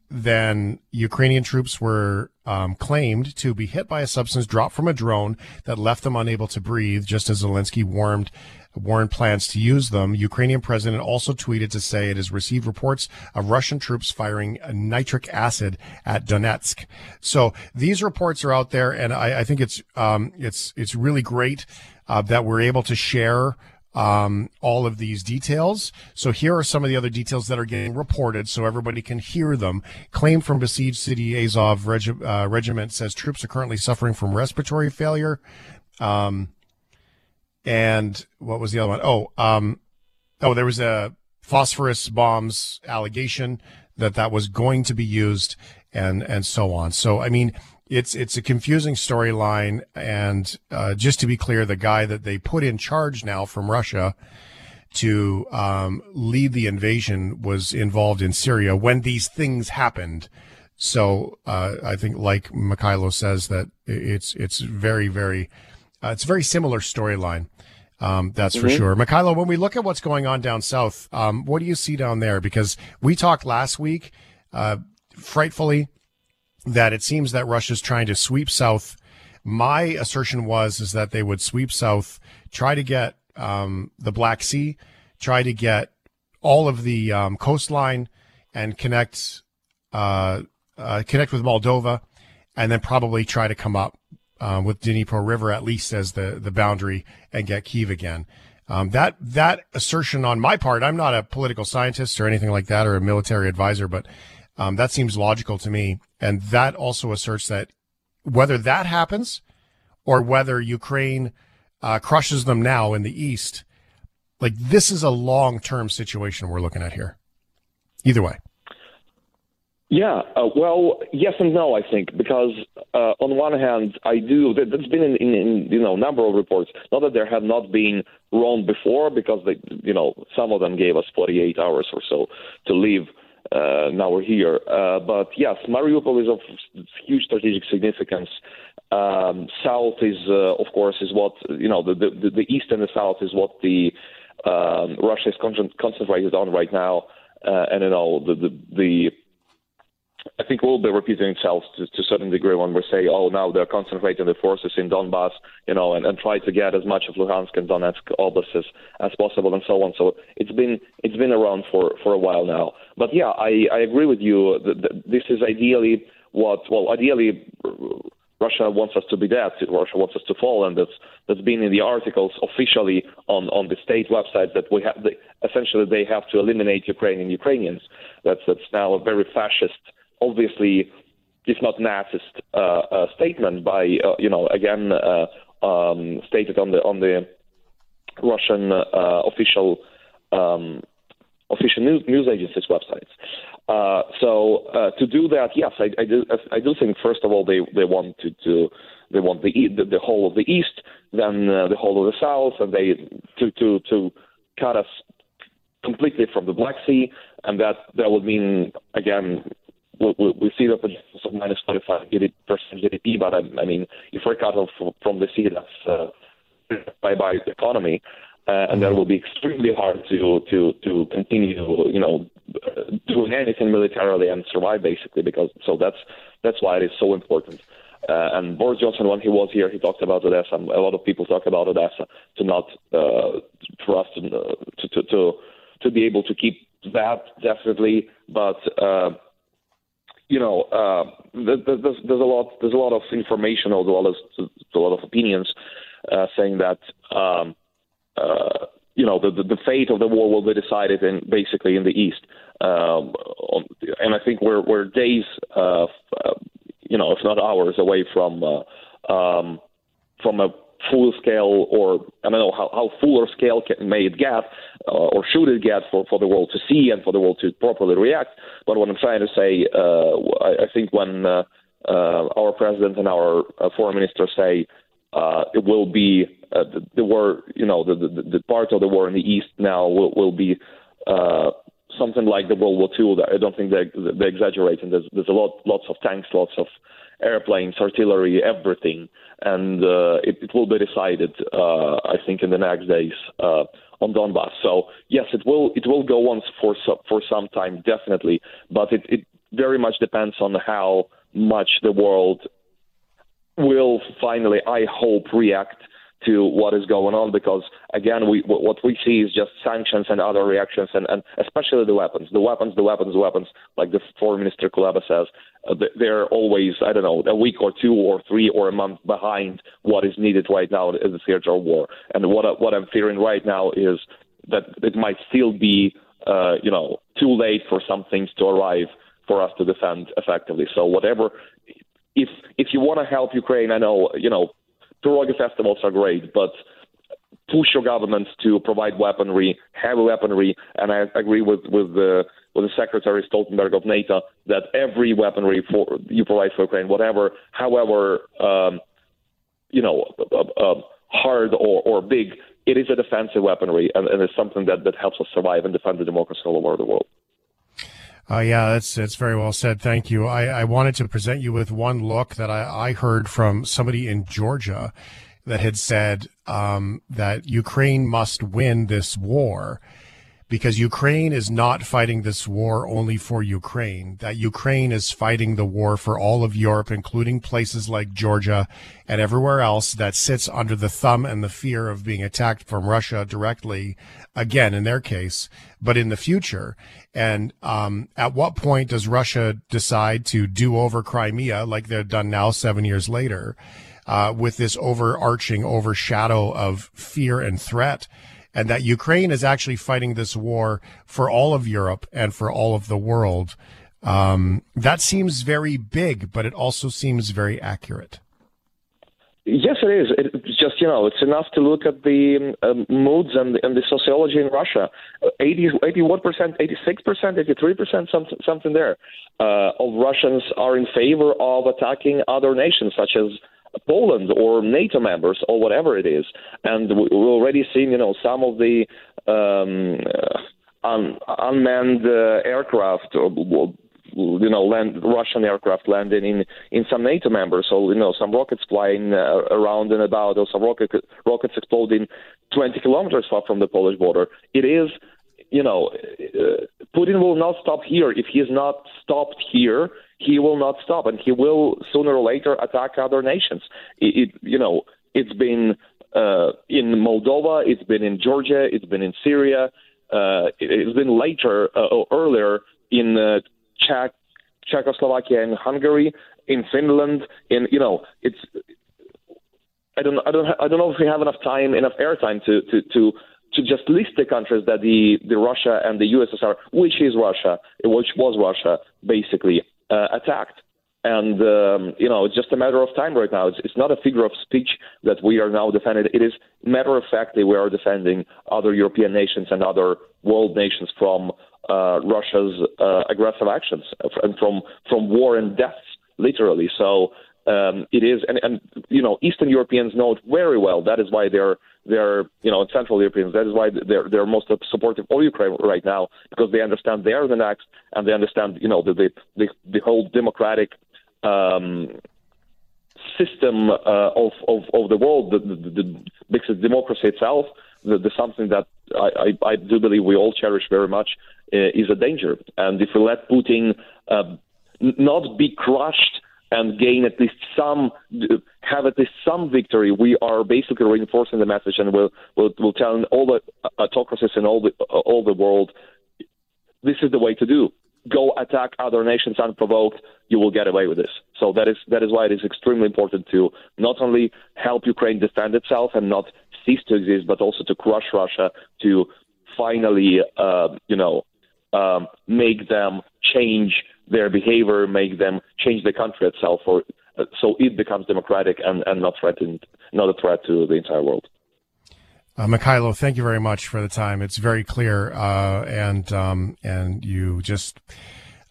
then Ukrainian troops were um, claimed to be hit by a substance dropped from a drone that left them unable to breathe, just as Zelensky warned warned plans to use them. Ukrainian president also tweeted to say it has received reports of Russian troops firing nitric acid at Donetsk. So these reports are out there, and I, I think it's um, it's it's really great uh, that we're able to share um, all of these details. So here are some of the other details that are getting reported so everybody can hear them. Claim from besieged city Azov regi- uh, regiment says troops are currently suffering from respiratory failure. Um, and what was the other one? Oh, um, oh, there was a phosphorus bombs allegation that that was going to be used and, and so on. So, I mean, it's it's a confusing storyline. And uh, just to be clear, the guy that they put in charge now from Russia to um, lead the invasion was involved in Syria when these things happened. So uh, I think, like Mykhailo says, that it's it's very very uh, it's a very similar storyline. Um, that's for Mhm. sure. Mykhailo, when we look at what's going on down south, um, what do you see down there? Because we talked last week, uh, frightfully, that it seems that Russia's trying to sweep south. My assertion was is that they would sweep south, try to get um, the Black Sea, try to get all of the um, coastline, and connect uh, uh, connect with Moldova, and then probably try to come up uh, with Dnipro River at least as the the boundary and get Kiev again. Um, that that assertion on my part, I'm not a political scientist or anything like that, or a military advisor, but um, that seems logical to me. And that also asserts that whether that happens or whether Ukraine uh, crushes them now in the east, like this is a long term situation we're looking at here. Either way. Yeah, uh, well, yes and no, I think, because uh, on one hand, I do. That's been in, in, in you know number of reports. Not that there have not been wrong before, because they, you know, some of them gave us 48 hours or so to leave. Uh, now we're here, uh, but yes, Mariupol is of huge strategic significance. Um, south is, uh, of course, is what you know. The, the the east and the south is what the um, Russia is con- concentrated on right now, uh, and you know the the, the I think will be repeating itself to, to a certain degree when we say, oh, now they're concentrating the forces in Donbass, you know, and, and try to get as much of Luhansk and Donetsk oblasts as, possible and so on. So it's been it's been around for, for a while now. But yeah, I, I agree with you. that This is ideally what, well, ideally Russia wants us to be dead. Russia wants us to fall, and that's that's been in the articles officially on on the state website that we have. They, essentially, they have to eliminate Ukrainian Ukrainians. That's that's now a very fascist, obviously, if not Nazist, uh, uh, statement by uh, you know again uh, um, stated on the on the Russian official um, official news, news agencies' websites. Uh, so uh, to do that, yes, I, I do. I do think first of all they they want to, to they want the, the the whole of the east, then uh, the whole of the south, and they to to to cut us completely from the Black Sea, and that that would mean again. We, we, we see the projections of minus 25 percent GDP, but I, I mean, if we're cut off from, the sea, that's uh, bye bye economy, uh, and that will be extremely hard to to to continue, you know, uh, doing anything militarily and survive basically. Because so that's that's why it is so important. Uh, and Boris Johnson, when he was here, he talked about Odessa. A lot of people talk about Odessa to not uh, for us to, uh, to to to to be able to keep that definitely, but. Uh, you know, uh, there- there- there's, there's a lot there's a lot of information, although a lot of, a lot of opinions uh, saying that um, uh, you know the, the fate of the war will be decided in basically in the east, um, on, and I think we're we're days, uh, uh, you know, if not hours away from uh, um, from a full scale or I don't know how, how full or scale can, may it get uh, or should it get for, for the world to see and for the world to properly react. But what I'm trying to say, uh, I, I think when uh, uh, our president and our uh, foreign minister say uh, it will be the, the war, you know, the, the, the part of the war in the east now will, will be uh, something like the World War II. I don't think they they exaggerating. There's there's a lot lots of tanks, lots of airplanes, artillery, everything, and uh, it, it will be decided. Uh, I think in the next days uh, on Donbass. So yes, it will it will go on for for some time definitely, but it, it very much depends on how much the world will finally, I hope, react to what is going on because again we what we see is just sanctions and other reactions and, and especially the weapons the weapons the weapons the weapons like the foreign minister Kuleba says uh, they're always I don't know a week or two or three or a month behind what is needed right now in the theater of war. And what what I'm fearing right now is that it might still be uh, you know too late for some things to arrive for us to defend effectively. So whatever if if you want to help Ukraine I know you know Pierogi festivals are great, but push your governments to provide weaponry, heavy weaponry, and I agree with with the with the Secretary Stoltenberg of NATO that every weaponry for you provide for Ukraine, whatever, however, um, you know, uh, uh, hard or, or big, it is a defensive weaponry, and, and it's something that, that helps us survive and defend the democracy all over the world. Uh, yeah, that's that's very well said. Thank you. I, I wanted to present you with one look that I, I heard from somebody in Georgia that had said um, that Ukraine must win this war because Ukraine is not fighting this war only for Ukraine, that Ukraine is fighting the war for all of Europe, including places like Georgia and everywhere else that sits under the thumb and the fear of being attacked from Russia directly, again, in their case, but in the future. And um, at what point does Russia decide to do over Crimea like they've done now seven years later? Uh, with this overarching overshadow of fear and threat and that Ukraine is actually fighting this war for all of Europe and for all of the world. Um, that seems very big, but it also seems very accurate. Yes, it is. It's just you know, it's enough to look at the um, moods and, and the sociology in Russia. 80, 81 percent, 86 percent, 83 percent, something, something there, uh, of Russians are in favor of attacking other nations, such as Poland or NATO members or whatever it is. And we've already seen, you know, some of the um, uh, un- unmanned uh, aircraft or you know, land, Russian aircraft landing in in some NATO members, or you know, some rockets flying uh, around and about, or some rocket rockets exploding 20 kilometers far from the Polish border. It is, you know, uh, Putin will not stop here. If he is not stopped here, he will not stop, and he will sooner or later attack other nations. It, it you know, it's been uh, in Moldova, it's been in Georgia, it's been in Syria, uh, it, has been later uh, or earlier in uh, Czech, Czechoslovakia and Hungary, in Finland, in you know, it's. I don't, I don't, I don't know if we have enough time, enough airtime to, to, to to just list the countries that the, the Russia and the USSR, which is Russia, which was Russia, basically uh, attacked. And um, you know, it's just a matter of time right now. It's, it's not a figure of speech that we are now defending. It is matter of factly we are defending other European nations and other world nations from uh, Russia's uh, aggressive actions and from from war and deaths, literally. So um, it is, and, and you know, Eastern Europeans know it very well. That is why they're they're you know Central Europeans. That is why they're they're most supportive of Ukraine right now because they understand they are the next, and they understand you know the the the, the whole democratic. Um, system uh, of, of of the world, the, the, the because democracy itself, the, the something that I, I, I do believe we all cherish very much, uh, is a danger. And if we let Putin uh, not be crushed and gain at least some, have at least some victory, we are basically reinforcing the message, and we'll we'll, we'll tell all the autocracies in all the all the world, this is the way to do. Go attack other nations unprovoked. You will get away with this. So that is that is why it is extremely important to not only help Ukraine defend itself and not cease to exist, but also to crush Russia, to finally, uh, you know, um, make them change their behavior, make them change the country itself, or uh, so it becomes democratic and, and not threatened, not a threat to the entire world. Uh, Mykhailo, thank you very much for the time. It's very clear, uh, and um, and you just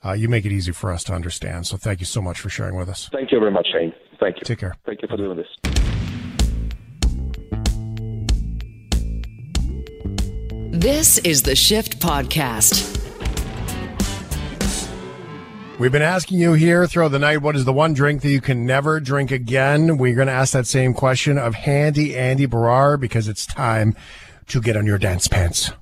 uh, you make it easy for us to understand. So thank you so much for sharing with us. Thank you very much, Shane. Thank you. Take care. Thank you for doing this. This is the Shift Podcast. We've been asking you here throughout the night, what is the one drink that you can never drink again? We're going to ask that same question of Handy Andy Baryer because it's time to get on your dance pants.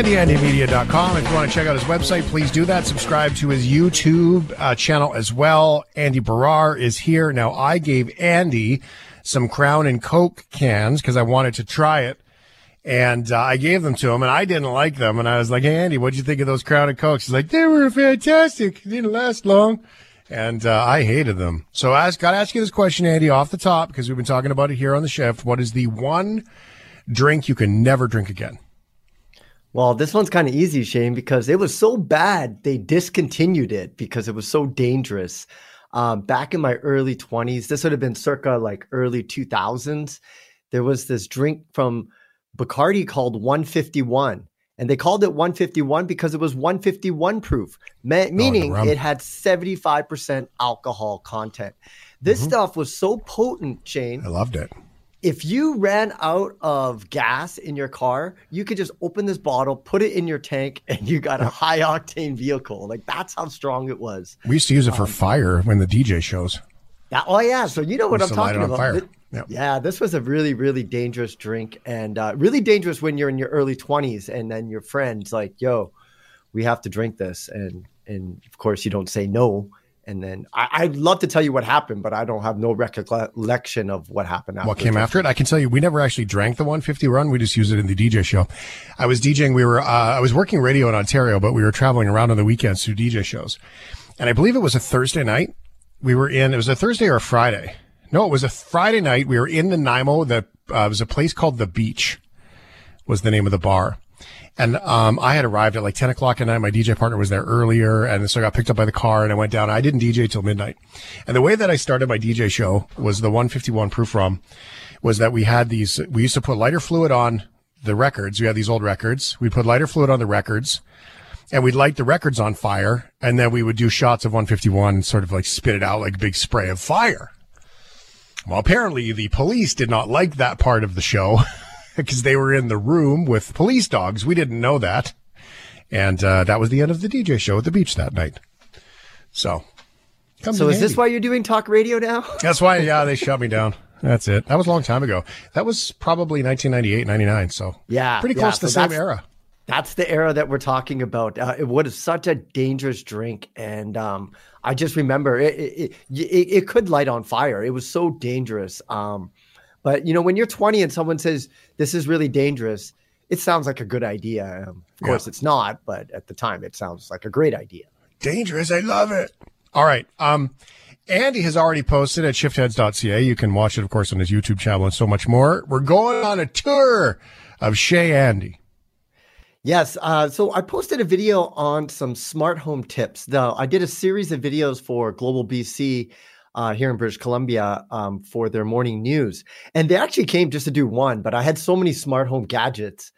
HandyAndyMedia.com. If you want to check out his website, please do that. Subscribe to his YouTube uh, channel as well. Andy Baryer is here. Now, I gave Andy some Crown and Coke cans because I wanted to try it. And uh, I gave them to him, and I didn't like them. And I was like, hey, Andy, what'd you think of those Crown and Cokes? He's like, they were fantastic. They didn't last long. And uh, I hated them. So I got to ask you this question, Andy, off the top, because we've been talking about it here on the shift. What is the one drink you can never drink again? Well, this one's kind of easy, Shane, because it was so bad they discontinued it because it was so dangerous. Um, back in my early 20s, this would have been circa like early 2000s. There was this drink from Bacardi called 151. And they called it 151 because it was 151 proof, me- meaning it had 75% alcohol content. This stuff was so potent, Shane I loved it. If you ran out of gas in your car, you could just open this bottle, put it in your tank, and you got a high octane vehicle. Like that's how strong it was. We used to use it for fire when the DJ shows. That, oh yeah, so you know what I'm used to light talking about. Yep. Yeah, this was a really, really dangerous drink, and uh, really dangerous when you're in your early 20s, and then your friends like, "Yo, we have to drink this," and and of course you don't say no. And then I, I'd love to tell you what happened, but I don't have no recollection of what happened. what came after it. I can tell you, we never actually drank the 150 run. We just used it in the DJ show. I was DJing. We were, uh, I was working radio in Ontario, but we were traveling around on the weekends to DJ shows. And I believe it was a Thursday night. We were in, it was a Thursday or a Friday. No, it was a Friday night. We were in the Nimo. The, uh, it was a place called The Beach was the name of the bar. And um, I had arrived at like 10 o'clock at night. My DJ partner was there earlier. And so I got picked up by the car and I went down. I didn't DJ till midnight. And the way that I started my DJ show was the 151 proof rum was that we had these, we used to put lighter fluid on the records. We had these old records. We put lighter fluid on the records and we'd light the records on fire. And then we would do shots of 151 and sort of like spit it out like a big spray of fire. Well, apparently the police did not like that part of the show because they were in the room with police dogs. We didn't know that. And uh, that was the end of the DJ show at the beach that night. So, So is this why you're doing talk radio now? That's why, yeah, they shut me down. That's it. That was a long time ago. That was probably 1998, 99. So, Yeah, pretty yeah, close to the so same era. That's the era that we're talking about. Uh, it was such a dangerous drink, and um, I just remember it it, it. it it could light on fire. It was so dangerous. Um, but you know, when you're 20 and someone says this is really dangerous, it sounds like a good idea. Um, of course, it's not, but at the time, it sounds like a great idea. Dangerous. I love it. All right. Um, Andy has already posted at shiftheads.ca. You can watch it, of course, on his YouTube channel and so much more. We're going on a tour of Shay Andy. Yes. Uh, so I posted a video on some smart home tips. Though I did a series of videos for Global BC uh, here in British Columbia um, for their morning news, and they actually came just to do one. But I had so many smart home gadgets.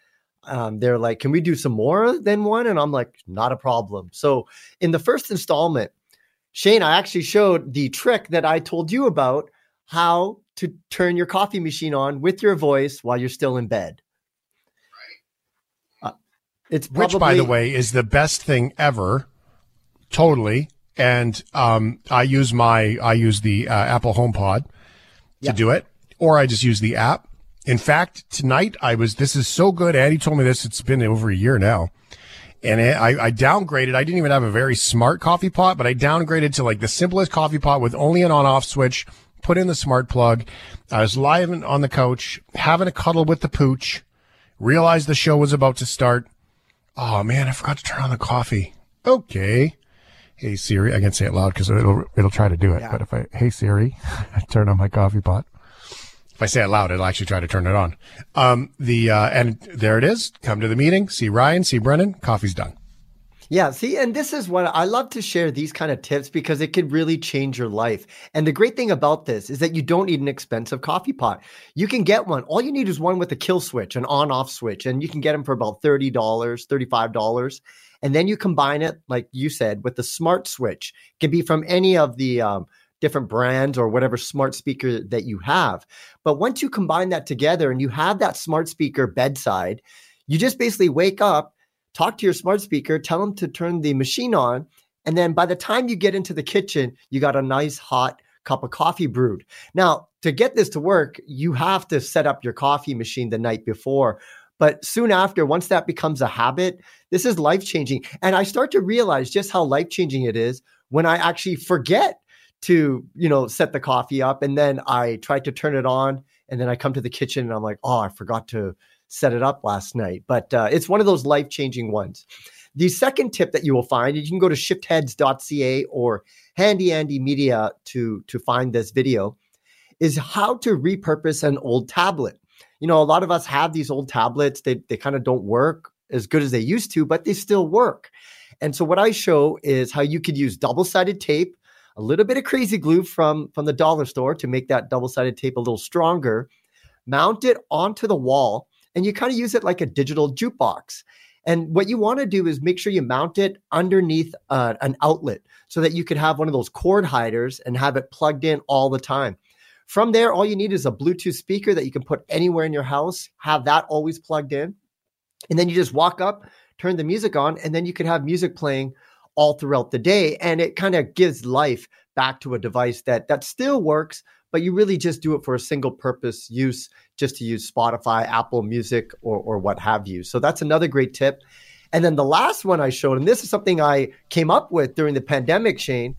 Um, they're like, "Can we do some more than one?" And I'm like, "Not a problem." So in the first installment, Shane, I actually showed the trick that I told you about how to turn your coffee machine on with your voice while you're still in bed. Uh, It's Which, by the way, is the best thing ever. Totally. And um, I use my I use the uh, Apple HomePod to Yeah. do it, or I just use the app. In fact, tonight I was. This is so good. Andy told me this. It's been over a year now, and I, I downgraded. I didn't even have a very smart coffee pot, but I downgraded to like the simplest coffee pot with only an on-off switch. Put in the smart plug. I was lying on the couch, having a cuddle with the pooch. Realized the show was about to start. Oh man, I forgot to turn on the coffee. Okay. Hey Siri, I can say it loud because it'll it'll try to do it. Yeah. But if I hey Siri, I turn on my coffee pot. If I say it loud, it'll actually try to turn it on. Um, the uh, and there it is. Come to the meeting. See Ryan. See Brennan. Coffee's done. Yeah, see, and this is what I love to share these kind of tips because it could really change your life. And the great thing about this is that you don't need an expensive coffee pot. You can get one. All you need is one with a kill switch, an on off switch, and you can get them for about $30, $35. And then you combine it, like you said, with the smart switch. It can be from any of the um, different brands or whatever smart speaker that you have. But once you combine that together and you have that smart speaker bedside, you just basically wake up talk to your smart speaker, tell them to turn the machine on. And then by the time you get into the kitchen, you got a nice hot cup of coffee brewed. Now, to get this to work, you have to set up your coffee machine the night before. But soon after, once that becomes a habit, this is life changing. And I start to realize just how life changing it is when I actually forget to, you know, set the coffee up and then I try to turn it on and then I come to the kitchen and I'm like, oh, I forgot to set it up last night. But uh, it's one of those life changing ones. The second tip that you will find, you can go to shiftheads.ca or Handy Andy Media to, to find this video, is how to repurpose an old tablet. You know, a lot of us have these old tablets, they, they kind of don't work as good as they used to, but they still work. And so what I show is how you could use double-sided tape, a little bit of crazy glue from from the dollar store to make that double-sided tape a little stronger, mount it onto the wall and you kind of use it like a digital jukebox. And what you want to do is make sure you mount it underneath uh, an outlet so that you could have one of those cord hiders and have it plugged in all the time. From there, all you need is a Bluetooth speaker that you can put anywhere in your house, have that always plugged in. And then you just walk up, turn the music on, and then you could have music playing all throughout the day. And it kind of gives life back to a device that that still works, but you really just do it for a single purpose use, just to use Spotify, Apple Music, or, or what have you. So that's another great tip. And then the last one I showed, and this is something I came up with during the pandemic, Shane,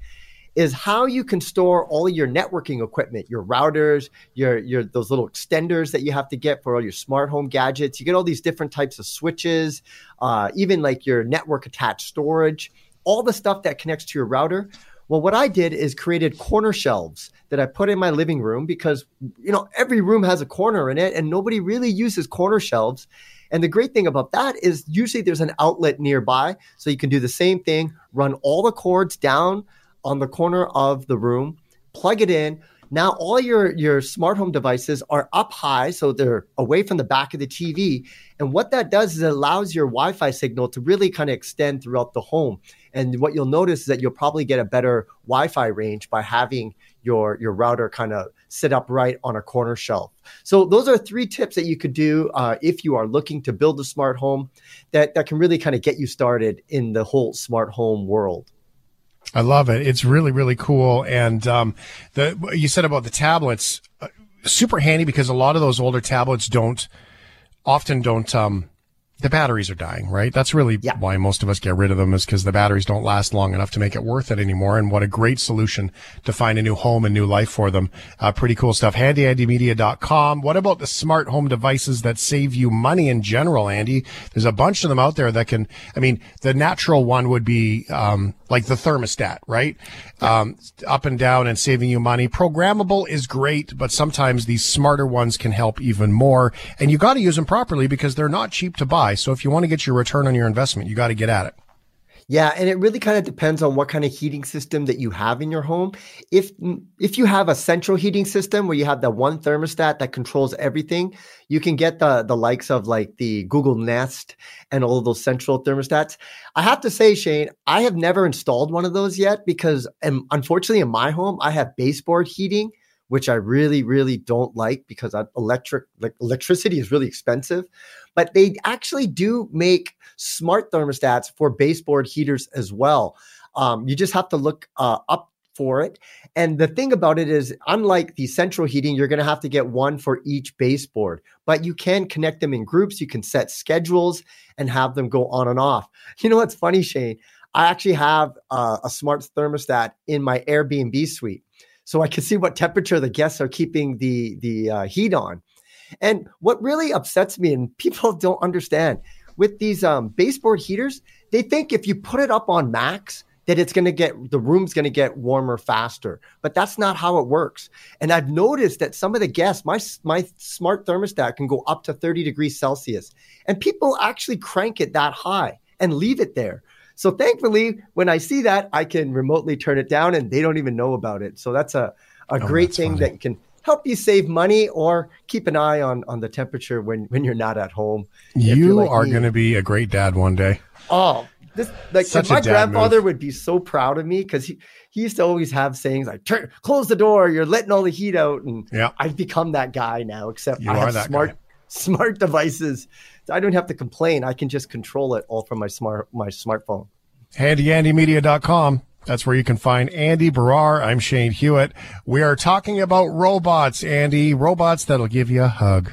is how you can store all your networking equipment, your routers, your your those little extenders that you have to get for all your smart home gadgets. You get all these different types of switches, uh, even like your network attached storage, all the stuff that connects to your router. Well, what I did is created corner shelves that I put in my living room because, you know, every room has a corner in it and nobody really uses corner shelves. And the great thing about that is usually there's an outlet nearby. So you can do the same thing, run all the cords down on the corner of the room, plug it in. Now all your, your smart home devices are up high, so they're away from the back of the TV. And what that does is it allows your Wi-Fi signal to really kind of extend throughout the home. And what you'll notice is that you'll probably get a better Wi-Fi range by having your your router kind of sit up right on a corner shelf. So those are three tips that you could do uh, if you are looking to build a smart home that that can really kind of get you started in the whole smart home world. I love it. It's really really cool. And um, the you said about the tablets, uh, super handy because a lot of those older tablets don't often don't um, the batteries are dying, right? That's really yeah. why most of us get rid of them is because the batteries don't last long enough to make it worth it anymore. And what a great solution to find a new home and new life for them. Uh, pretty cool stuff. HandyAndyMedia.com. What about the smart home devices that save you money in general, Andy? There's a bunch of them out there that can, I mean, the natural one would be, um, like the thermostat, right? Um, up and down and saving you money. Programmable is great, but sometimes these smarter ones can help even more. And you got to use them properly because they're not cheap to buy. So if you want to get your return on your investment, you got to get at it. Yeah, and it really kind of depends on what kind of heating system that you have in your home. If if you have a central heating system where you have the one thermostat that controls everything, you can get the the likes of like the Google Nest and all of those central thermostats. I have to say, Shane, I have never installed one of those yet because um, unfortunately in my home I have baseboard heating which I really, really don't like because electric like electricity is really expensive. But they actually do make smart thermostats for baseboard heaters as well. Um, you just have to look uh, up for it. And the thing about it is, unlike the central heating, you're going to have to get one for each baseboard, but you can connect them in groups. You can set schedules and have them go on and off. You know what's funny, Shane? I actually have uh, a smart thermostat in my Airbnb suite so I can see what temperature the guests are keeping the the uh, heat on. And what really upsets me, and people don't understand, with these um, baseboard heaters, they think if you put it up on max, that it's going to get the room's going to get warmer faster. But that's not how it works. And I've noticed that some of the guests, my my smart thermostat can go up to 30 degrees Celsius, and people actually crank it that high and leave it there. So thankfully, when I see that, I can remotely turn it down, and they don't even know about it. So that's a a Oh, great that's thing funny. that can help you save money or keep an eye on on the temperature when when you're not at home. You're like are going to be a great dad one day. Oh, this like my grandfather move. would be so proud of me because he, he used to always have sayings like "Turn, close the door, you're letting all the heat out," and Yeah. I've become that guy now. Except You I are have that smart guy. smart devices. I don't have to complain. I can just control it all from my smart my smartphone. HandyAndyMedia.com. That's where you can find Andy Baryer. I'm Shane Hewitt. We are talking about robots, Andy. Robots that'll give you a hug.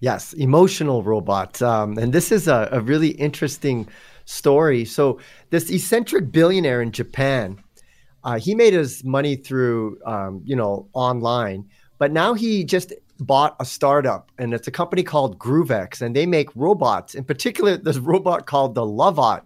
Yes, emotional robots. Um, and this is a, a really interesting story. So, this eccentric billionaire in Japan, uh, he made his money through, um, you know, online, but now he just bought a startup, and it's a company called GrooveX, and they make robots. In particular, this robot called the Lovot,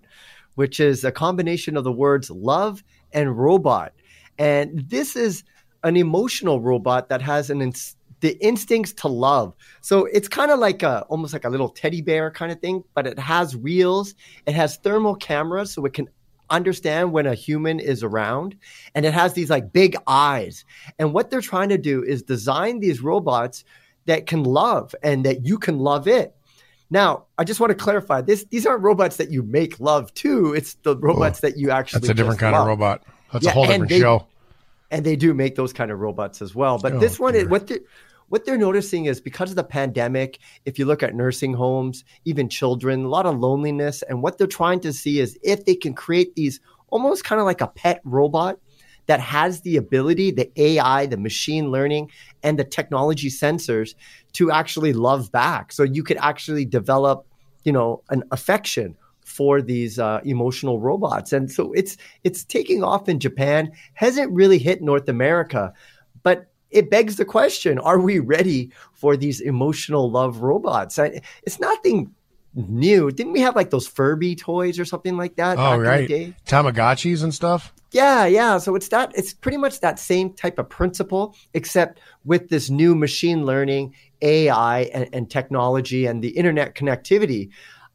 which is a combination of the words love and robot. And this is an emotional robot that has an the instincts to love. So it's kind of like a almost like a little teddy bear kind of thing, but it has wheels, it has thermal cameras so it can understand when a human is around and it has these like big eyes. And what they're trying to do is design these robots that can love and that you can love it. Now, I just want to clarify this these aren't robots that you make love to, it's the robots that you actually That's a different kind love. of robot. That's Yeah, a whole different they- show. and they do make those kind of robots as well. But Oh, this one, is, what what they're noticing is because of the pandemic, if you look at nursing homes, even children, a lot of loneliness, and what they're trying to see is if they can create these almost kind of like a pet robot that has the ability, the AI, the machine learning, and the technology sensors to actually love back. So you could actually develop, you know, an affection for these uh, emotional robots. And so it's it's taking off in Japan, hasn't really hit North America, but it begs the question: Are we ready for these emotional love robots? I, it's nothing new. Didn't we have like those Furby toys or something like that back Oh, right. day? Tamagotchis and stuff. Yeah, yeah. So it's that it's pretty much that same type of principle, except with this new machine learning, AI, and, and technology and the internet connectivity.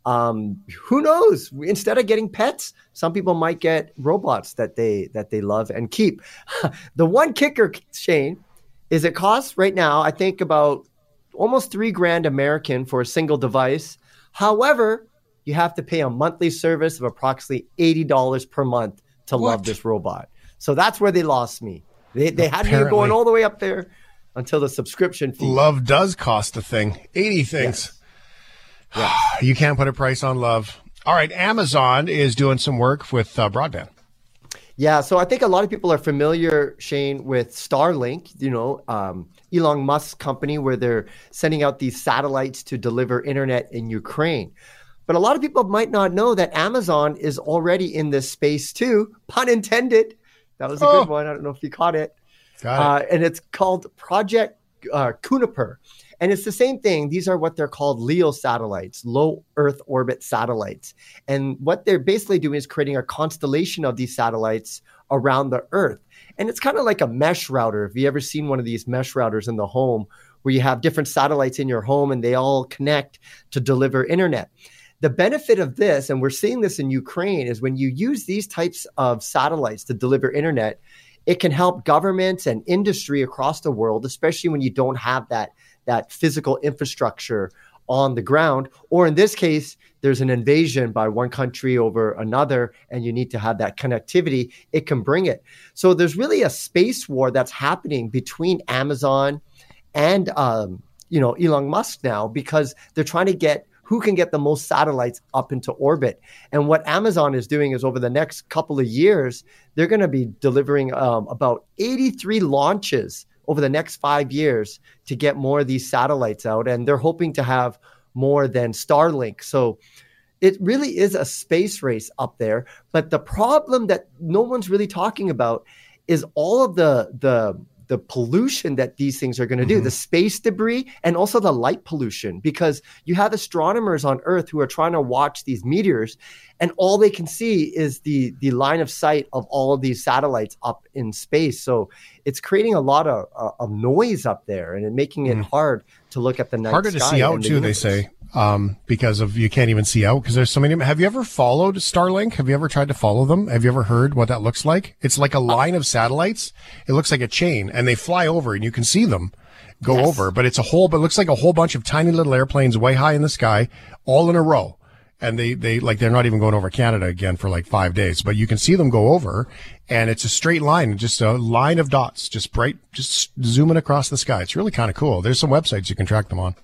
Um, who knows? Instead of getting pets, some people might get robots that they that they love and keep. the one kicker, Shane, is it costs right now, I think about almost three grand American for a single device. However, you have to pay a monthly service of approximately eighty dollars per month to love this robot. So that's where they lost me. They they had me going all the way up there until the subscription fee. Love does cost a thing. 80 things. you can't put a price on love. All right. Amazon is doing some work with uh, broadband. Yeah, so I think a lot of people are familiar, Shane, with Starlink, you know, um, Elon Musk's company, where they're sending out these satellites to deliver internet in Ukraine. But a lot of people might not know that Amazon is already in this space too, pun intended. That was a Oh. good one. I don't know if you caught it. Got Uh, and it's called Project uh, Kuiper. And it's the same thing. These are what they're called LEO satellites, low Earth orbit satellites. And what they're basically doing is creating a constellation of these satellites around the Earth. And it's kind of like a mesh router. Have you ever seen one of these mesh routers in the home where you have different satellites in your home and they all connect to deliver internet? The benefit of this, and we're seeing this in Ukraine, is when you use these types of satellites to deliver internet, it can help governments and industry across the world, especially when you don't have that that physical infrastructure on the ground. Or in this case, there's an invasion by one country over another, and you need to have that connectivity. It can bring it. So there's really a space war that's happening between Amazon and um, you know Elon Musk now because they're trying to get who can get the most satellites up into orbit. And what Amazon is doing is over the next couple of years, they're going to be delivering um, about 83 launches over the next five years to get more of these satellites out. And they're hoping to have more than Starlink. So it really is a space race up there. But the problem that no one's really talking about is all of the the the pollution that these things are going to do, the space debris, and also the light pollution, because you have astronomers on Earth who are trying to watch these meteors, and all they can see is the the line of sight of all of these satellites up in space. So it's creating a lot of, uh, of noise up there, and it making it hard to look at the night Harder to see out too, they say, um, because of you can't even see out because there's so many. Have you ever followed Starlink? Have you ever tried to follow them? Have you ever heard what that looks like? It's like a line of satellites. It looks like a chain, and they fly over, and you can see them go over. But it's a whole. But it looks like a whole bunch of tiny little airplanes way high in the sky, all in a row. And they, they like they're not even going over Canada again for like five days, but you can see them go over, and it's a straight line, just a line of dots, just bright, just zooming across the sky. It's really kind of cool. There's some websites you can track them on.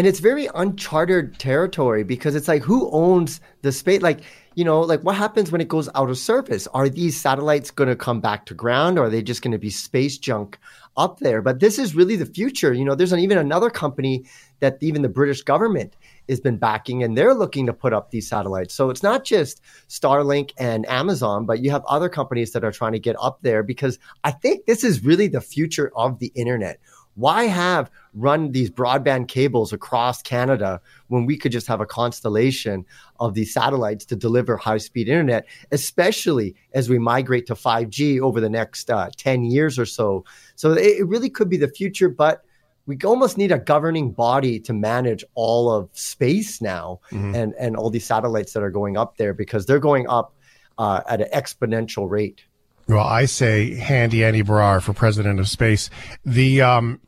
And it's very uncharted territory because it's like who owns the space? Like you know like what happens when it goes out of service? Are these satellites going to come back to ground or are they just going to be space junk up there? But this is really the future. You know there's an, even another company that even the british government has been backing and they're looking to put up these satellites. So it's not just starlink and amazon but you have other companies that are trying to get up there because i think this is really the future of the internet why have run these broadband cables across Canada when we could just have a constellation of these satellites to deliver high speed internet, especially as we migrate to 5G over the next uh, 10 years or so? So it, it really could be the future, but we almost need a governing body to manage all of space now Mhm. and, and all these satellites that are going up there because they're going up uh, at an exponential rate. Well, I say handy Andy Baryer for president of space. The um,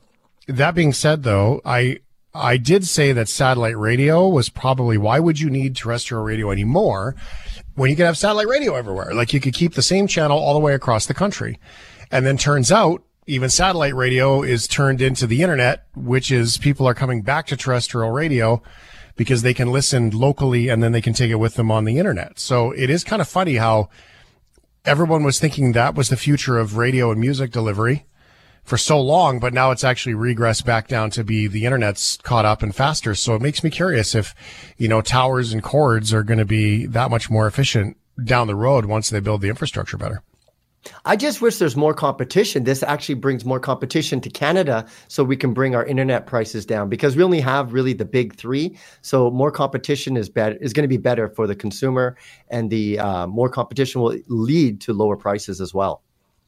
that being said, though, I I did say that satellite radio was probably why would you need terrestrial radio anymore when you can have satellite radio everywhere? Like you could keep the same channel all the way across the country, and then turns out even satellite radio is turned into the internet, which is people are coming back to terrestrial radio because they can listen locally and then they can take it with them on the internet. So it is kind of funny how everyone was thinking that was the future of radio and music delivery for so long, but now it's actually regressed back down to be the internet's caught up and faster. So it makes me curious if, you know, towers and cords are going to be that much more efficient down the road once they build the infrastructure better. I just wish there's more competition. This actually brings more competition to Canada so we can bring our internet prices down because we only have really the big three. So more competition is better is going to be better for the consumer and the uh, more competition will lead to lower prices as well.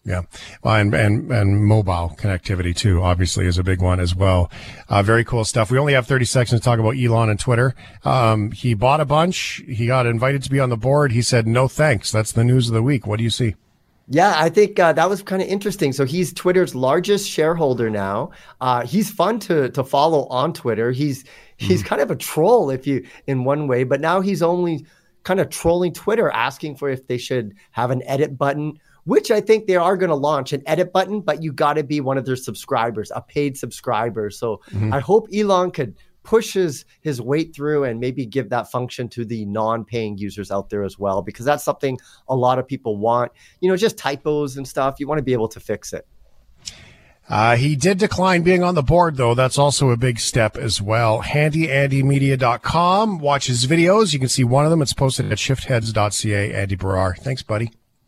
Yeah. Well, and, and, and mobile connectivity too, obviously is a big one as well. Uh, very cool stuff. We only have 30 seconds to talk about Elon and Twitter. Um, he bought a bunch. He got invited to be on the board. He said, no thanks. That's the news of the week. What do you see? Yeah, I think uh, that was kind of interesting. So he's Twitter's largest shareholder now. Uh, he's fun to to follow on Twitter. He's he's kind of a troll if you in one way, but now he's only kind of trolling Twitter, asking for if they should have an edit button. Which I think they are going to launch an edit button, but you got to be one of their subscribers, a paid subscriber. So Mhm. I hope Elon could push his, his weight through and maybe give that function to the non-paying users out there as well, because that's something a lot of people want. You know, just typos and stuff. You want to be able to fix it. Uh, he did decline being on the board, though. That's also a big step as well. HandyAndyMedia.com. Watch his videos. You can see one of them. It's posted at shiftheads.ca. Andy Baryer. Thanks, buddy.